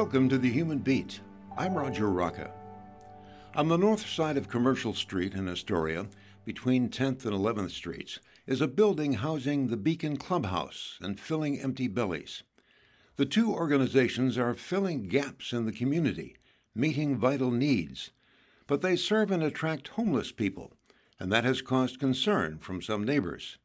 Welcome to the Human Beat. I'm Roger Rocca. On the north side of Commercial Street in Astoria, between 10th and 11th Streets, is a building housing the Beacon Clubhouse and Filling Empty Bellies. The two organizations are filling gaps in the community, meeting vital needs, but they serve and attract homeless people, and that has caused concern from some neighbors.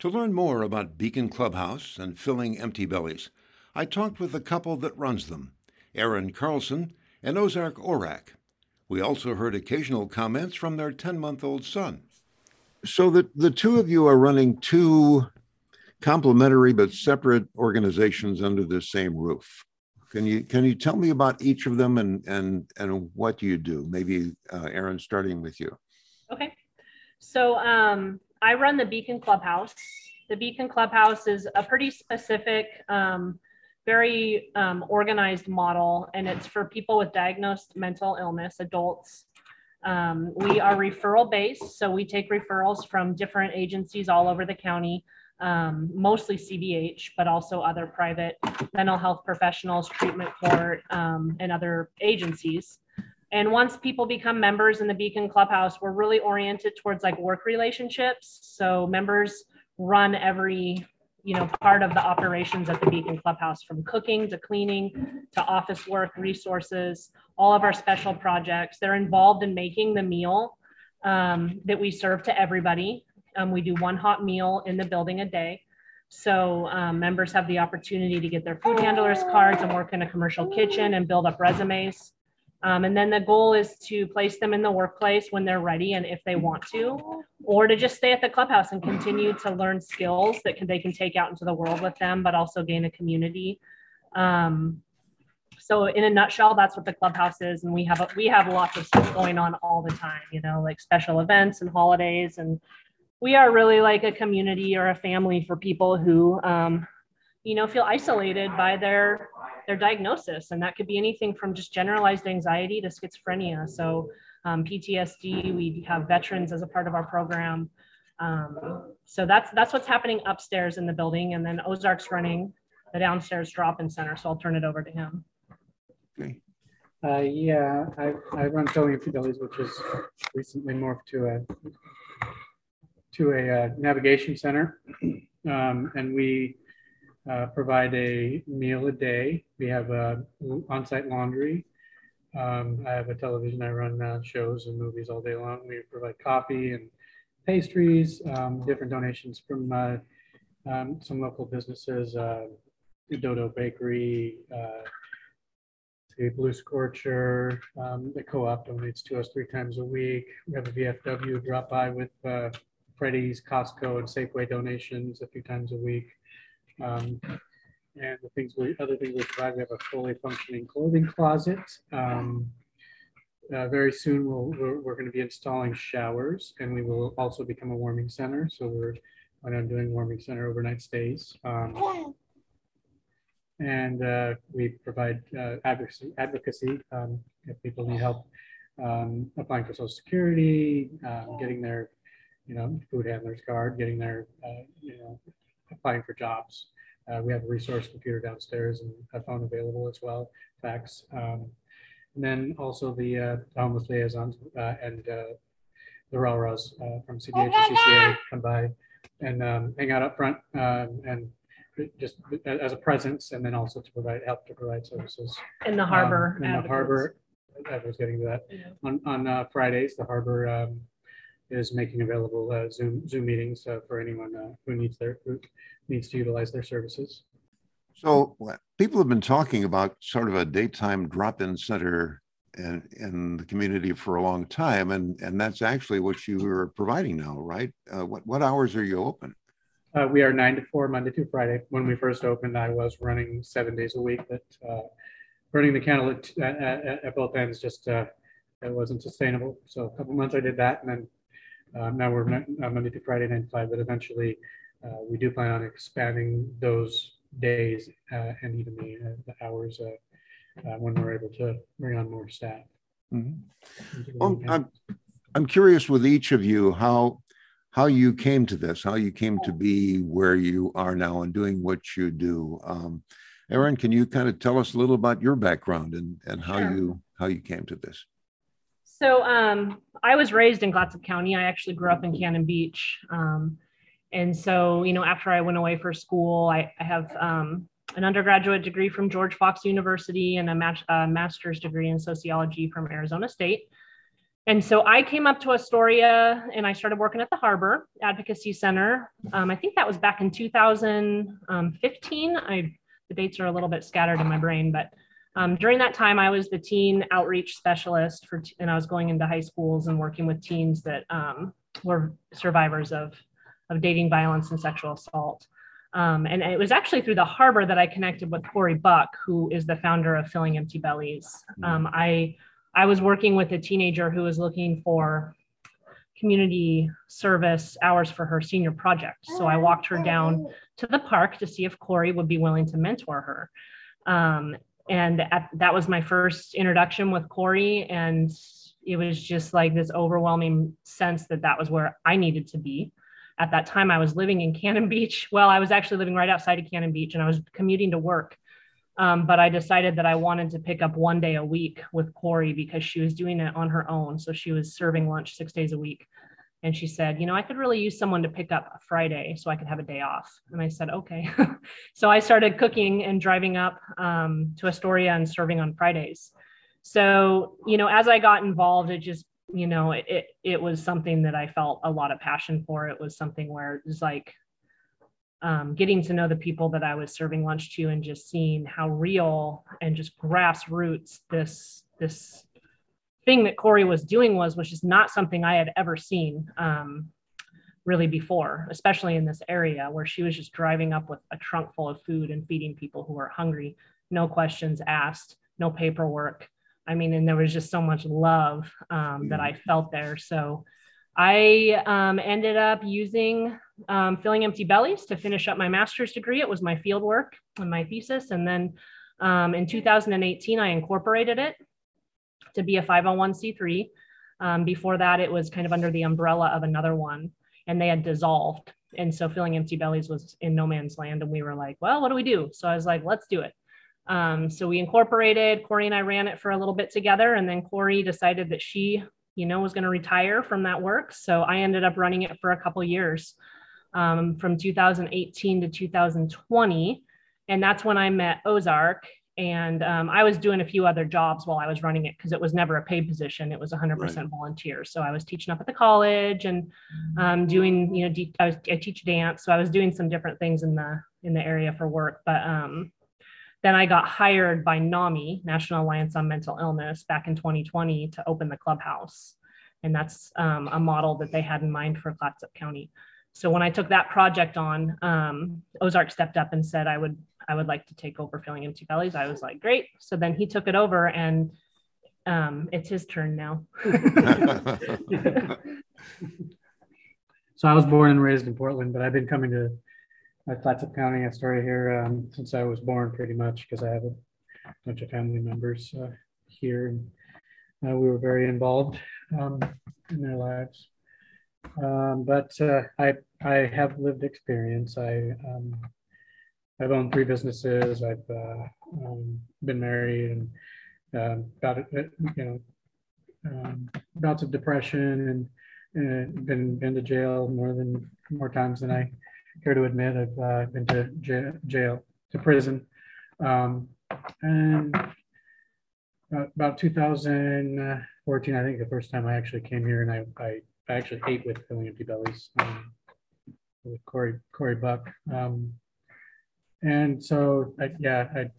To learn more about Beacon Clubhouse and Filling Empty Bellies, I talked with the couple that runs them, Erin Carlsen and Osarch Orak. We also heard occasional comments from their 10 month old son. So the, the two of you are running two complementary but separate organizations under the same roof. Can you can you tell me about each of them and and and what you do? Maybe uh, Erin, starting with you. Okay, so um, I run the Beacon Clubhouse. The Beacon Clubhouse is a pretty specific um, very um, organized model, and it's for people with diagnosed mental illness, adults. Um, we are referral based, so we take referrals from different agencies all over the county, um, mostly CBH, but also other private mental health professionals, treatment court, um, and other agencies. And once people become members in the Beacon Clubhouse, we're really oriented towards like work relationships. So members run every you know, part of the operations at the Beacon Clubhouse from cooking to cleaning to office work, resources, all of our special projects. They're involved in making the meal um, that we serve to everybody. Um, we do one hot meal in the building a day. So um, members have the opportunity to get their food handlers cards and work in a commercial kitchen and build up resumes. Um, and then the goal is to place them in the workplace when they're ready and if they want to, or to just stay at the clubhouse and continue to learn skills that can, they can take out into the world with them, but also gain a community. Um, so in a nutshell, that's what the clubhouse is. And we have, a, we have lots of stuff going on all the time, you know, like special events and holidays. And we are really like a community or a family for people who, um, you know, feel isolated by their their diagnosis. And that could be anything from just generalized anxiety to schizophrenia. So um, PTSD, we have veterans as a part of our program. Um, so that's that's what's happening upstairs in the building. And then Osarch's running the downstairs drop-in center. So I'll turn it over to him. Okay. Uh, yeah, I, I run Filling Empty Bellies, which is recently morphed to a to a uh, navigation center, um, and we uh, provide a meal a day. We have a on-site laundry. Um, I have a television. I run uh, shows and movies all day long. We provide coffee and pastries, um, different donations from uh, um, some local businesses, uh, Dodo Bakery, uh, Blue Scorcher. Um, the co-op donates to us three times a week. We have a VFW drop by with uh, Freddy's, Costco, and Safeway donations a few times a week. Um, and the things we, other things we provide, we have a fully functioning clothing closet. Um, uh, very soon we'll, we're, we're going to be installing showers and we will also become a warming center. So we're when I'm doing warming center overnight stays. Um, and uh, we provide uh, advocacy, advocacy um, if people need help um, applying for Social Security, um, getting their, you know, food handlers card, getting their, uh, you know, applying for jobs. Uh, we have a resource computer downstairs and a phone available as well, fax. Um, and then also the uh, homeless liaisons uh, and uh, the RALRAs uh, from CBH and CCA come by and um, hang out up front um, and just as a presence and then also to provide help to provide services. In the harbor. Um, in the harbor, I was getting to that. Yeah. On, on uh, Fridays, the harbor um, is making available uh, Zoom Zoom meetings uh, for anyone uh, who needs their who needs to utilize their services. So people have been talking about sort of a daytime drop-in center in, in the community for a long time, and and that's actually what you are providing now, right? Uh, what what hours are you open? Uh, we are nine to four Monday through Friday. When we first opened, I was running seven days a week, but uh, running the candle at, at, at both ends just it wasn't sustainable. So a couple months I did that, and then um, now we're uh, Monday to Friday, 9 to 5, but eventually uh, we do plan on expanding those days uh, and even the, uh, the hours uh, uh, when we're able to bring on more staff. Mm-hmm. Well, I'm, I'm curious with each of you how how you came to this, how you came to be where you are now and doing what you do. Um, Erin, can you kind of tell us a little about your background and, and how Sure. you how you came to this? So um, I was raised in Clatsop County. I actually grew up in Cannon Beach. Um, and so, you know, after I went away for school, I, I have um, an undergraduate degree from George Fox University and a, a master's degree in sociology from Arizona State. And so I came up to Astoria and I started working at the Harbor Advocacy Center. Um, I think that was back in 2015. I the dates are a little bit scattered in my brain, but um, during that time, I was the teen outreach specialist for, and I was going into high schools and working with teens that um, were survivors of, of dating violence and sexual assault. Um, and it was actually through the harbor that I connected with Corey Buck, who is the founder of Filling Empty Bellies. Um, I, I was working with a teenager who was looking for community service hours for her senior project. So I walked her down to the park to see if Corey would be willing to mentor her. Um, and at, that was my first introduction with Corey. And it was just like this overwhelming sense that that was where I needed to be. At that time, I was living in Cannon Beach. Well, I was actually living right outside of Cannon Beach and I was commuting to work. Um, but I decided that I wanted to pick up one day a week with Corey because she was doing it on her own. So she was serving lunch six days a week. And she said, You know, I could really use someone to pick up a Friday so I could have a day off. And I said, Okay. so I started cooking and driving up um, to Astoria and serving on Fridays. So, you know, as I got involved, it just, you know, it, it, it was something that I felt a lot of passion for. It was something where it was like, um, getting to know the people that I was serving lunch to and just seeing how real and just grassroots this this thing that Corey was doing was was just not something I had ever seen um, really before, especially in this area where she was just driving up with a trunk full of food and feeding people who were hungry, no questions asked, no paperwork. I mean, and there was just so much love um, that I felt there. So I um, ended up using um, filling empty bellies to finish up my master's degree. It was my field work and my thesis. And then um, in 2018, I incorporated it to be a 501c3. Um, before that, it was kind of under the umbrella of another one, and they had dissolved. And so filling empty bellies was in no man's land. And we were like, well, what do we do? So I was like, let's do it. Um, so we incorporated, Corey and I ran it for a little bit together. And then Corey decided that she, you know, was going to retire from that work. So I ended up running it for a couple years um, from 2018 to 2020. And that's when I met Osarch. And um, I was doing a few other jobs while I was running it because it was never a paid position. It was 100% Right. volunteer. So I was teaching up at the college and um, doing, you know, de- I, was, I teach dance. So I was doing some different things in the in the area for work. But um, then I got hired by NAMI, National Alliance on Mental Illness, back in 2020 to open the clubhouse. And that's um, a model that they had in mind for Clatsop County. So when I took that project on, um, Osarch stepped up and said I would I would like to take over filling empty bellies. I was like, great. So then he took it over, and um, it's his turn now. So I was born and raised in Portland, but I've been coming to uh, Clatsop County, Astoria here um, since I was born pretty much because I have a bunch of family members uh, here. And uh, we were very involved um, in their lives. Um, but uh, I, I have lived experience. I, um, I've owned three businesses. I've uh, um, been married and got you know, um, bouts of depression and uh, been been to jail more than more times than I care to admit. I've uh, been to jail, jail to prison, um, and uh, about 2014, I think the first time I actually came here, and I I, I actually ate with filling empty bellies um, with Corey Corey Buck, um, and so I, yeah, I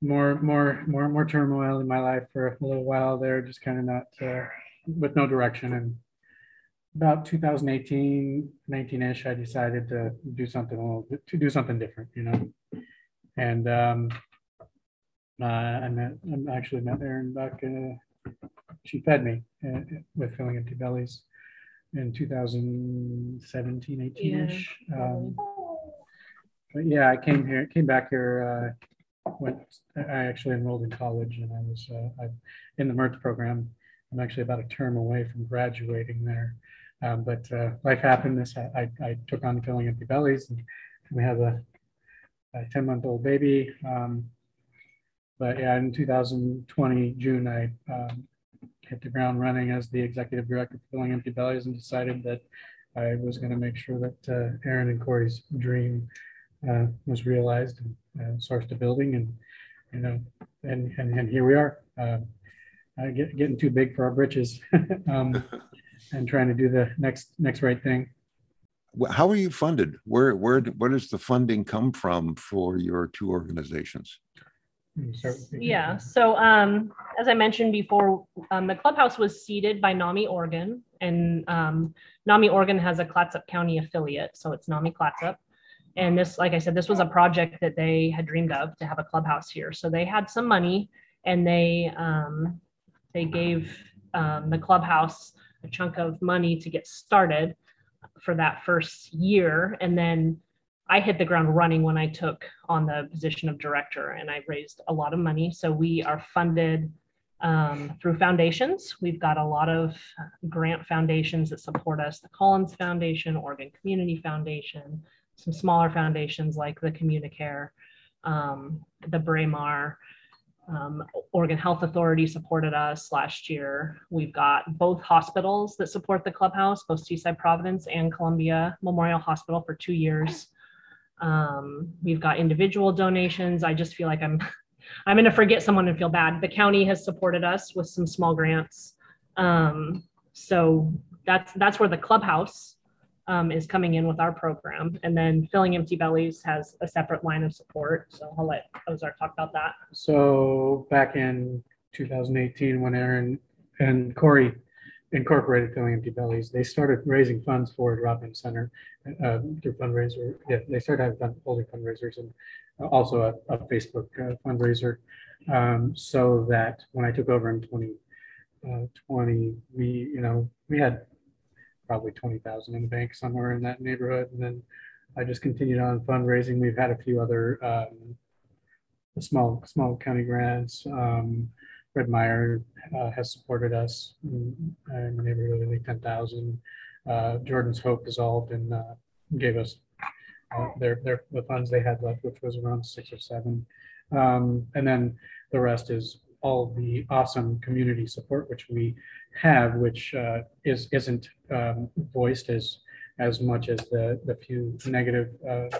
more more more more turmoil in my life for a little while there, just kind of not uh, with no direction and about 2018, 19-ish, I decided to do something a little bit, to do something different, you know. And um, uh, I met, I actually met Erin Buck. Uh, she fed me uh, with filling empty bellies in 2017, 18-ish. Um, but yeah, I came here, came back here. Uh, went, I actually enrolled in college, and I was uh, I, in the MERTS program. I'm actually about a term away from graduating there. Um, but uh, life happened. This I, I took on filling empty bellies, and we have a a 10 month old baby. Um, but yeah, in 2020, June, I um, hit the ground running as the executive director for Filling Empty Bellies and decided that I was going to make sure that uh, Erin and Corey's dream uh, was realized and uh, sourced a building. And, you know, and, and, and here we are. Uh, uh, get, getting too big for our britches um, and trying to do the next next right thing. How are you funded? Where, where, where does the funding come from for your two organizations? You start with the- Yeah, so um, as I mentioned before, um, the clubhouse was seeded by NAMI Oregon. And um, NAMI Oregon has a Clatsop County affiliate, so it's NAMI Clatsop. And this, like I said, this was a project that they had dreamed of to have a clubhouse here. So they had some money and they um, they gave um, the clubhouse a chunk of money to get started for that first year. And then I hit the ground running when I took on the position of director and I raised a lot of money. So we are funded um, through foundations. We've got a lot of grant foundations that support us, the Collins Foundation, Oregon Community Foundation, some smaller foundations like the Communicare, um, the Braemar, um, Oregon Health Authority supported us last year. We've got both hospitals that support the clubhouse, both Seaside Providence and Columbia Memorial Hospital for two years. Um, we've got individual donations. I just feel like I'm I'm going to forget someone and feel bad. The county has supported us with some small grants. Um, so that's that's where the clubhouse um, is coming in with our program, and then filling empty bellies has a separate line of support. So I'll let Osarch talk about that. So back in 2018, when Erin and Corey incorporated Filling Empty Bellies, they started raising funds for a drop-in center uh, through fundraiser. Yeah, they started having fun, holding fundraisers and also a, a Facebook uh, fundraiser. Um, so that when I took over in 2020, we, you know, we had probably 20,000 in the bank somewhere in that neighborhood. And then I just continued on fundraising. We've had a few other um, small small county grants. Um, Fred Meyer uh, has supported us in, in the neighborhood of like 10,000. Uh, Jordan's Hope dissolved and uh, gave us uh, their, their the funds they had left, which was around six or seven. Um, and then the rest is all the awesome community support which we have, which uh, is isn't um, voiced as as much as the the few negative uh,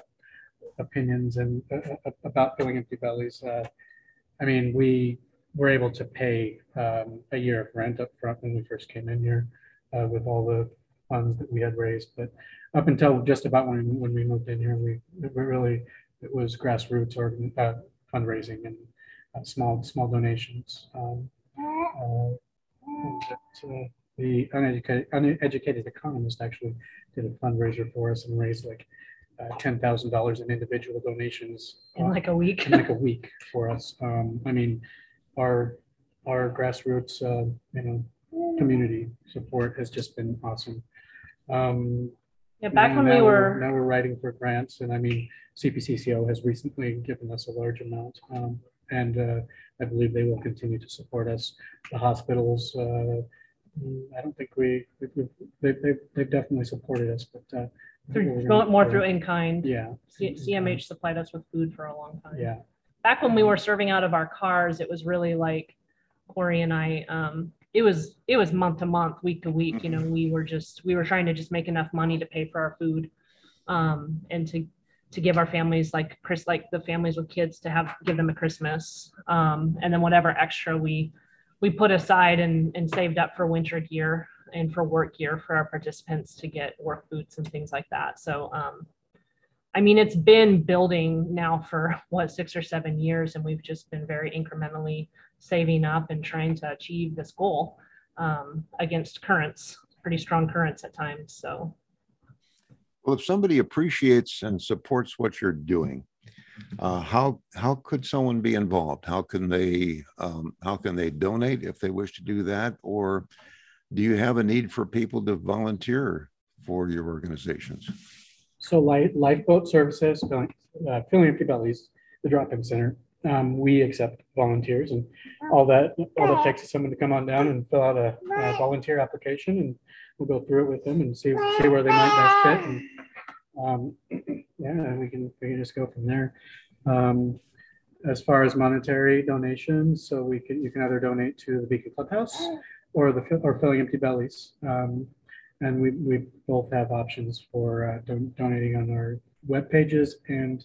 opinions and uh, uh, about filling empty bellies. Uh, I mean, we were able to pay um, a year of rent up front when we first came in here uh, with all the funds that we had raised. But up until just about when, when we moved in here, we, we really, it was grassroots or fundraising and small, small donations. Um, uh, uh, the uneducated, uneducated economist actually did a fundraiser for us and raised like uh, ten thousand dollars in individual donations In uh, like a week. in like a week for us. Um, I mean, our, our grassroots, uh, you know, community support has just been awesome. Um, Yeah, back when we we're- were, Now we're writing for grants and I mean, CPCCO has recently given us a large amount. Um, and, uh, I believe they will continue to support us. The hospitals, uh, I don't think we, we- we- they, they, they've definitely supported us, but, uh. Through- we're more gonna- more through in kind. Yeah, C- CMH supplied us with food for a long time. yeah. Back when we were serving out of our cars, it was really like Corey and I, um, it was, it was month to month, week to week, you know, we were just, we were trying to just make enough money to pay for our food. Um, and to, to give our families like Chris, like the families with kids to have, give them a Christmas. Um, and then whatever extra we, we put aside and, and saved up for winter gear and for work gear for our participants to get work boots and things like that. So, um, I mean, it's been building now for what, six or seven years, and we've just been very incrementally saving up and trying to achieve this goal um, against currents, pretty strong currents at times. So, Well, if somebody appreciates and supports what you're doing, uh, how how could someone be involved? How can they um, how can they donate if they wish to do that, or do you have a need for people to volunteer for your organizations? So life, lifeboat services, filling, uh, filling empty bellies, the drop-in center. Um, we accept volunteers and all that, all that takes is someone to come on down and fill out a, a volunteer application and we'll go through it with them and see, see where they might best fit. And, um, yeah, we can, we can just go from there. Um, as far as monetary donations, so we can, you can either donate to the Beacon Clubhouse or the, or Filling Empty Bellies. Um, and we, we both have options for uh, don- donating on our web pages and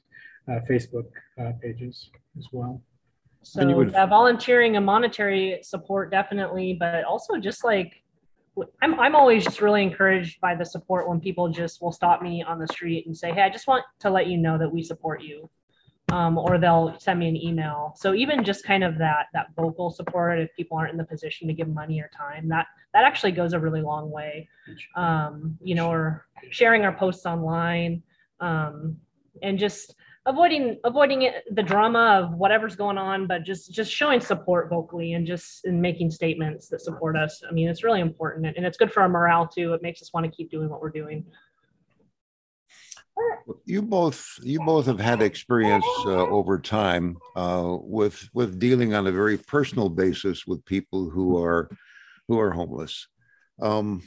uh, Facebook uh, pages as well. So would- yeah, volunteering and monetary support definitely, but also just like w- I'm I'm always just really encouraged by the support when people just will stop me on the street and say, "Hey, I just want to let you know that we support you." Um, or they'll send me an email. So even just kind of that that vocal support, if people aren't in the position to give money or time, that that actually goes a really long way. Um, you know, or sharing our posts online, um, and just avoiding avoiding it, the drama of whatever's going on, but just just showing support vocally and just and making statements that support us. I mean, it's really important and it's good for our morale too. It makes us want to keep doing what we're doing. You both, you both have had experience uh, over time uh, with with dealing on a very personal basis with people who are who are homeless. Um,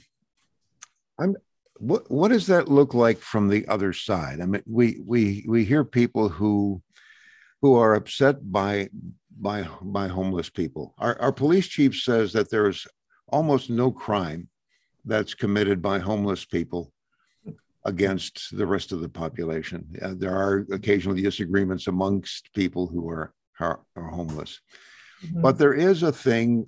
I'm what what does that look like from the other side? I mean, we we we hear people who who are upset by by by homeless people. Our our police chief says that there is almost no crime that's committed by homeless people against the rest of the population. Uh, there are occasionally disagreements amongst people who are, are, are homeless. But there is a thing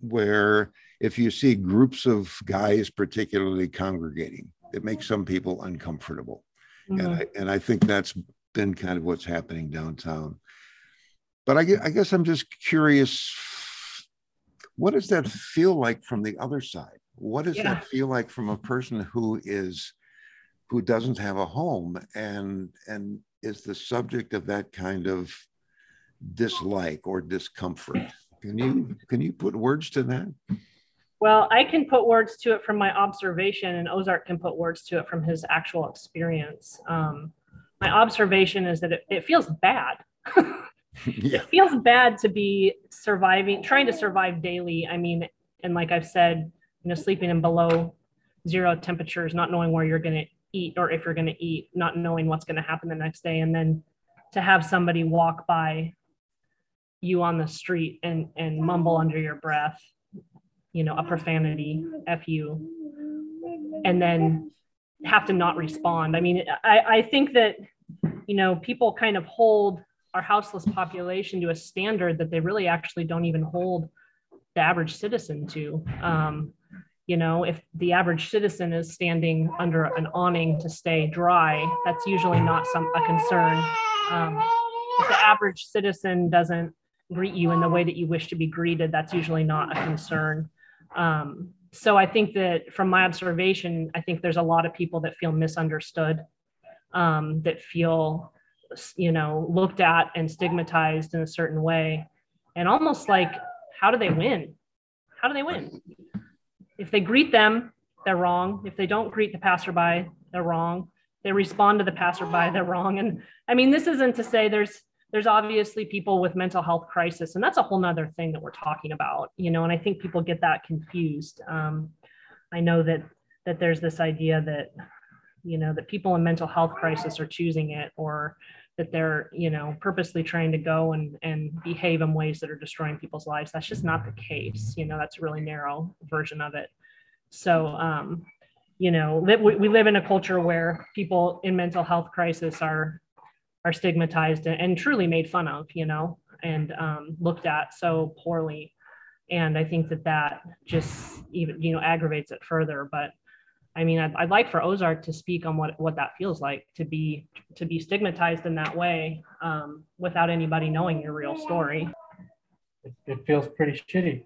where if you see groups of guys particularly congregating, it makes some people uncomfortable. And, Mhm. I, and I think that's been kind of what's happening downtown. But I, I guess I'm just curious what does that feel like from the other side? What does Yeah. that feel like from a person who is who doesn't have a home and and is the subject of that kind of dislike or discomfort? Can you can you put words to that? Well, I can put words to it from my observation, and Osarch can put words to it from his actual experience. Um, my observation is that it, it feels bad. yeah. it feels bad to be surviving, trying to survive daily. I mean, and like I've said, you know, sleeping in below zero temperatures, not knowing where you're going to eat or if you're going to eat, not knowing what's going to happen the next day, and then to have somebody walk by you on the street and and mumble under your breath, you know, a profanity, f you, and then have to not respond. I mean, I I think that you know people kind of hold our houseless population to a standard that they really actually don't even hold the average citizen to. Um, you know, if the average citizen is standing under an awning to stay dry, that's usually not some a concern. Um, if the average citizen doesn't greet you in the way that you wish to be greeted, that's usually not a concern. Um, so I think that from my observation, I think there's a lot of people that feel misunderstood, um, that feel, you know, looked at and stigmatized in a certain way, and almost like, how do they win? How do they win? If they greet them, they're wrong. If they don't greet the passerby, they're wrong. They respond to the passerby, they're wrong. And I mean, this isn't to say there's there's obviously people with mental health crisis, and that's a whole nother thing that we're talking about, you know. And I think people get that confused. Um, I know that that there's this idea that you know that people in mental health crisis are choosing it, or that they're you know purposely trying to go and and behave in ways that are destroying people's lives. That's just not the case. You know, that's a really narrow version of it. So um, you know, we, we live in a culture where people in mental health crisis are are stigmatized and, and truly made fun of, you know, and um, looked at so poorly. And I think that that just even, you know, aggravates it further. But I mean, I'd, I'd like for Osarch to speak on what, what that feels like to be, to be stigmatized in that way um, without anybody knowing your real story. It, it feels pretty shitty.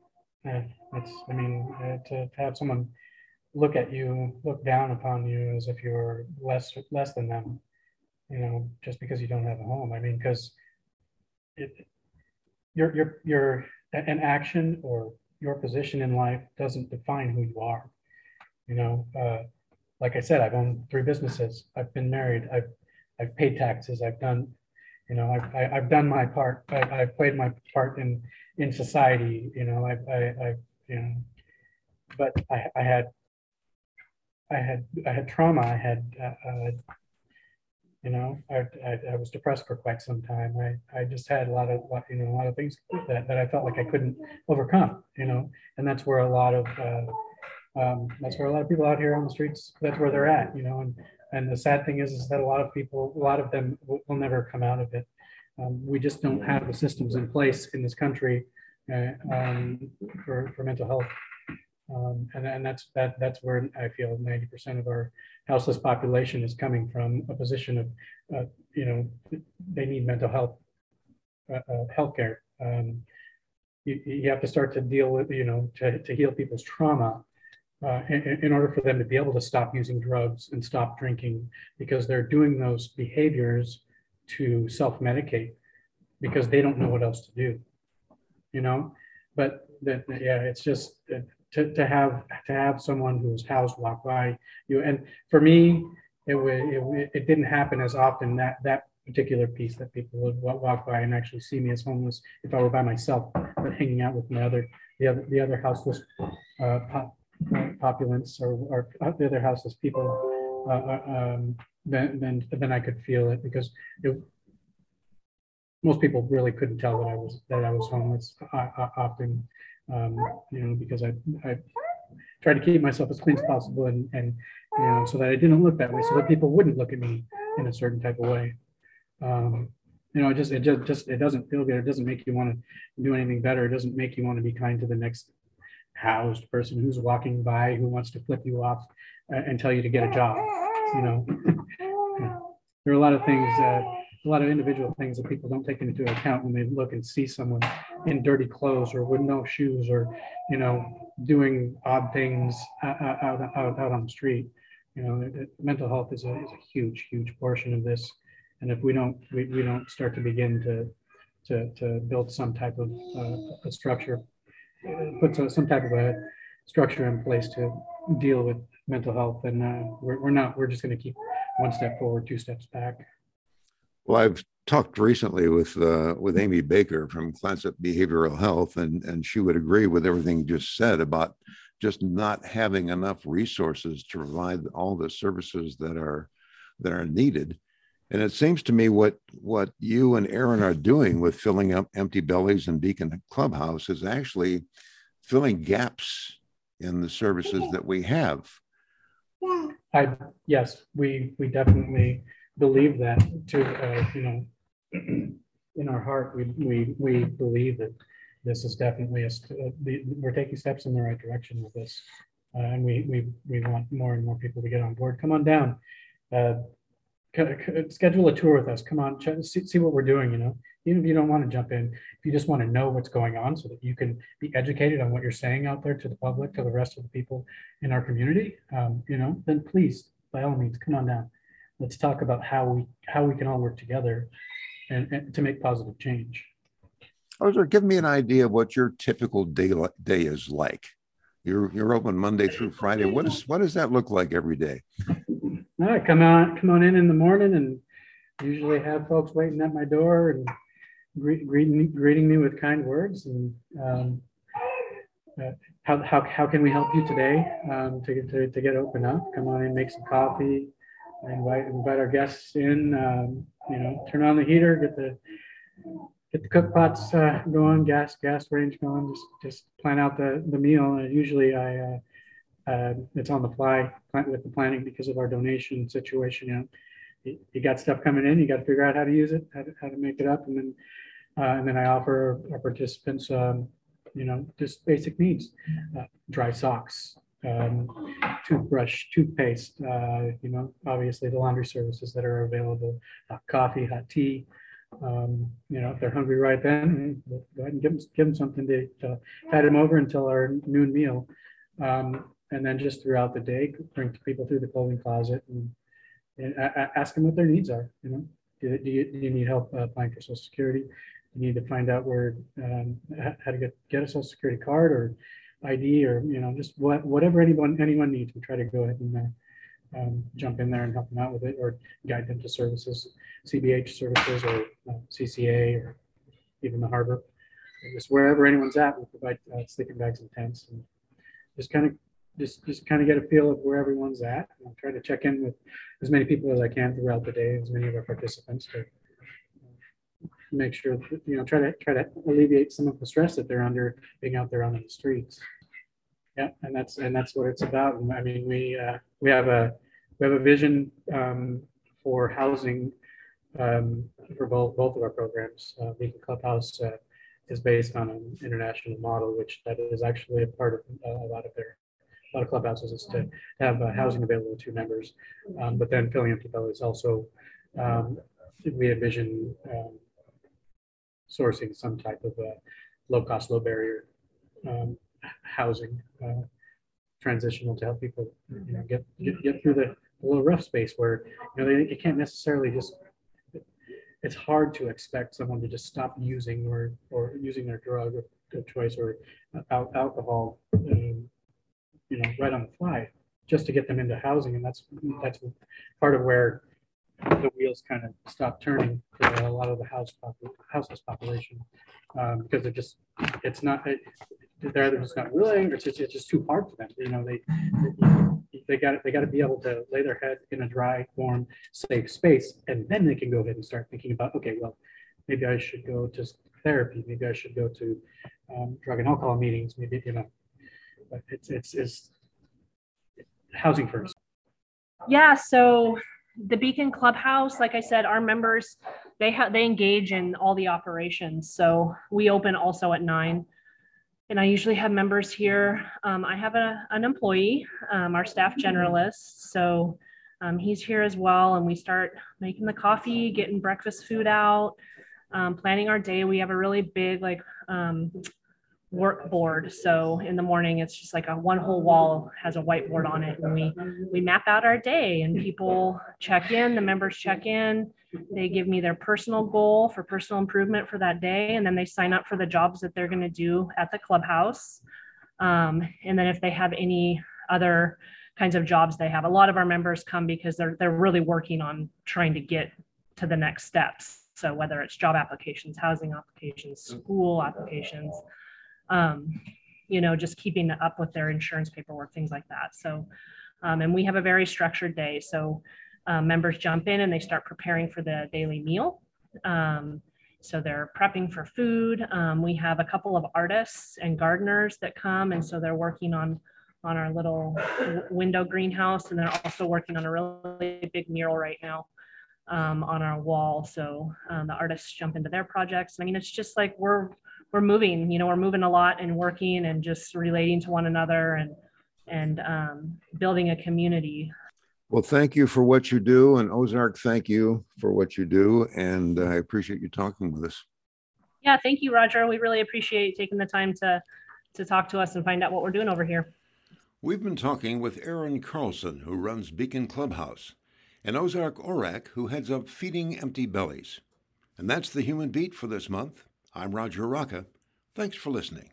Uh, it's, I mean, uh, to have someone look at you, look down upon you as if you're less less than them, you know, just because you don't have a home. I mean, because your your your an action or your position in life doesn't define who you are. You know, uh, like I said, I've owned three businesses. I've been married. I've I've paid taxes. I've done, you know, I've I, I've done my part. I, I've played my part in in society. You know, I I, I you know, but I I had I had I had trauma. I had uh, uh, You know, I, I, I was depressed for quite some time. I, I just had a lot of, you know, a lot of things that, that I felt like I couldn't overcome, you know, and that's where a lot of, uh, um, that's where a lot of people out here on the streets, that's where they're at, you know, and, and the sad thing is, is that a lot of people, a lot of them will, will never come out of it. Um, we just don't have the systems in place in this country, uh, um, for, for mental health. Um, and, and that's, that, that's where I feel ninety percent of our houseless population is coming from a position of, uh, you know, they need mental health, uh, uh, healthcare. Um, you, you have to start to deal with, you know, to, to heal people's trauma uh, in, in- order for them to be able to stop using drugs and stop drinking because they're doing those behaviors to self-medicate because they don't know what else to do, you know? But that, yeah, it's just uh, to, to have, to have someone who's housed walk by you. And for me, it it, it didn't happen as often that, that particular piece that people would walk by and actually see me as homeless if I were by myself, but hanging out with my other, the other, the other houseless uh, pop, uh, populace or, or the other houseless people, uh, uh, um, then, then, then I could feel it because it, most people really couldn't tell that I was, that I was homeless uh, uh, often, um, you know, because I, I tried to keep myself as clean as possible and, and, you know, so that I didn't look that way, so that people wouldn't look at me in a certain type of way. Um, you know, it just, it just, just, it doesn't feel good. It doesn't make you want to do anything better. It doesn't make you want to be kind to the next housed person who's walking by, who wants to flip you off uh, and tell you to get a job, you know? There are a lot of things, uh, a lot of individual things that people don't take into account when they look and see someone in dirty clothes or with no shoes or, you know, doing odd things o- o- out, out, out on the street. You know, mental health is a, is a huge, huge portion of this. And if we don't, we, we don't start to begin to, to, to build some type of, uh, a structure, put some- type of a structure in place to deal with mental health, And uh, we're, we're not, we're just gonna keep one step forward, two steps back. Well, I've talked recently with uh, with Amy Baker from Clatsop Behavioral Health, and and she would agree with everything you just said about just not having enough resources to provide all the services that are that are needed. And it seems to me what what you and Erin are doing with filling up empty bellies and Beacon Clubhouse is actually filling gaps in the services that we have. I, yes, we, we definitely believe that to, uh, you know, in our heart, we, we, we believe that this is definitely a, uh, the, we're taking steps in the right direction with this. Uh, and we, we, we want more and more people to get on board. Come on down. Uh, Schedule a tour with us. Come on, see, see what we're doing, you know? Even if you don't want to jump in, if you just want to know what's going on so that you can be educated on what you're saying out there to the public, to the rest of the people in our community, um, you know, then please, by all means, come on down. Let's talk about how we, how we can all work together and, and to make positive change. Ozar, give me an idea of what your typical day, day is like. You're, you're open Monday through Friday. What is, what does that look like every day? All right, come on, come on in in the morning and usually have folks waiting at my door and greet, greeting, greeting me with kind words and, um, uh, how, how, how can we help you today, um, to get, to, to get open up? Come on in, make some coffee, invite, invite our guests in, um, you know, turn on the heater, get the, get the cook pots, uh, going, gas, gas range going, just, just plan out the, the meal. And usually I, uh, uh, it's on the fly with the planning because of our donation situation. You know, you got stuff coming in, you got to figure out how to use it, how to, how to make it up, and then uh, and then I offer our participants, um, you know, just basic needs: uh, dry socks, um, toothbrush, toothpaste. Uh, you know, obviously the laundry services that are available: hot coffee, hot tea. Um, you know, if they're hungry right then, go ahead and give them, give them something to, to tide them over until our noon meal. Um, and then just throughout the day, bring people through the clothing closet and, and ask them what their needs are, you know? Do, do you, do you need help uh, applying for social security? You need to find out where, um, how to get, get a social security card or ID or, you know, just what, whatever anyone, anyone needs, we try to go ahead and uh, um, jump in there and help them out with it or guide them to services, CBH services or uh, CCA or even the harbor. Just wherever anyone's at, we provide uh, sleeping bags and tents and just kind of just, just kind of get a feel of where everyone's at. and try to check in with as many people as I can throughout the day, as many of our participants to make sure, that, you know, try to, try to alleviate some of the stress that they're under being out there on the streets. Yeah, and that's, and that's what it's about. I mean, we, uh, we have a, we have a vision, um, for housing, um, for both, both of our programs. Uh, Beacon Clubhouse, uh, is based on an international model, which that is actually a part of uh, a lot of their, a lot of clubhouses is to have uh, housing available to members. Um, but then filling empty bellies also, um, we envision um, sourcing some type of uh, low cost, low barrier um, housing uh, transitional to help people, you know, get, get, get through the little rough space where, you know, they, they can't necessarily just it's hard to expect someone to just stop using or, or using their drug of, of choice or al- alcohol, um, you know, right on the fly, just to get them into housing. And that's, that's part of where the wheels kind of stop turning for a lot of the house, houseless population. Um, because they're just, it's not, it- they're either just not willing, or it's just, it's just too hard for them, you know, they, they got, they got to be able to lay their head in a dry, warm, safe space, and then they can go ahead and start thinking about, okay, well, maybe I should go to therapy, maybe I should go to um, drug and alcohol meetings, maybe, you know. But it's, it's, it's housing first. Yeah, so the Beacon Clubhouse, like I said, our members, they have, they engage in all the operations. So we open also at nine. And I usually have members here. Um, I have a, an employee, um, our staff generalist. So um, he's here as well. And we start making the coffee, getting breakfast food out, um, planning our day. We have a really big, like, um, work board. So in the morning, it's just like a one whole wall has a whiteboard on it, and we we map out our day, and people check in. The members check in. They give me their personal goal for personal improvement for that day, and then they sign up for the jobs that they're going to do at the clubhouse. Um, and then if they have any other kinds of jobs they have, a lot of our members come because they're they're really working on trying to get to the next steps. So whether it's job applications, housing applications, school applications, um, you know, just keeping up with their insurance paperwork, things like that. So, um, and we have a very structured day. So um, members jump in and they start preparing for the daily meal. Um, so they're prepping for food. Um, we have a couple of artists and gardeners that come, and so they're working on on our little window greenhouse, and they're also working on a really big mural right now um, on our wall. So um, the artists jump into their projects. I mean, it's just like we're we're moving. You know, we're moving a lot and working and just relating to one another and and um, building a community. Well, thank you for what you do. And Osarch, thank you for what you do. And I appreciate you talking with us. Yeah, thank you, Roger. We really appreciate you taking the time to to talk to us and find out what we're doing over here. We've been talking with Erin Carlsen, who runs Beacon Clubhouse, and Osarch Orak, who heads up Feeding Empty Bellies. And that's the Human Beat for this month. I'm Roger Rocca. Thanks for listening.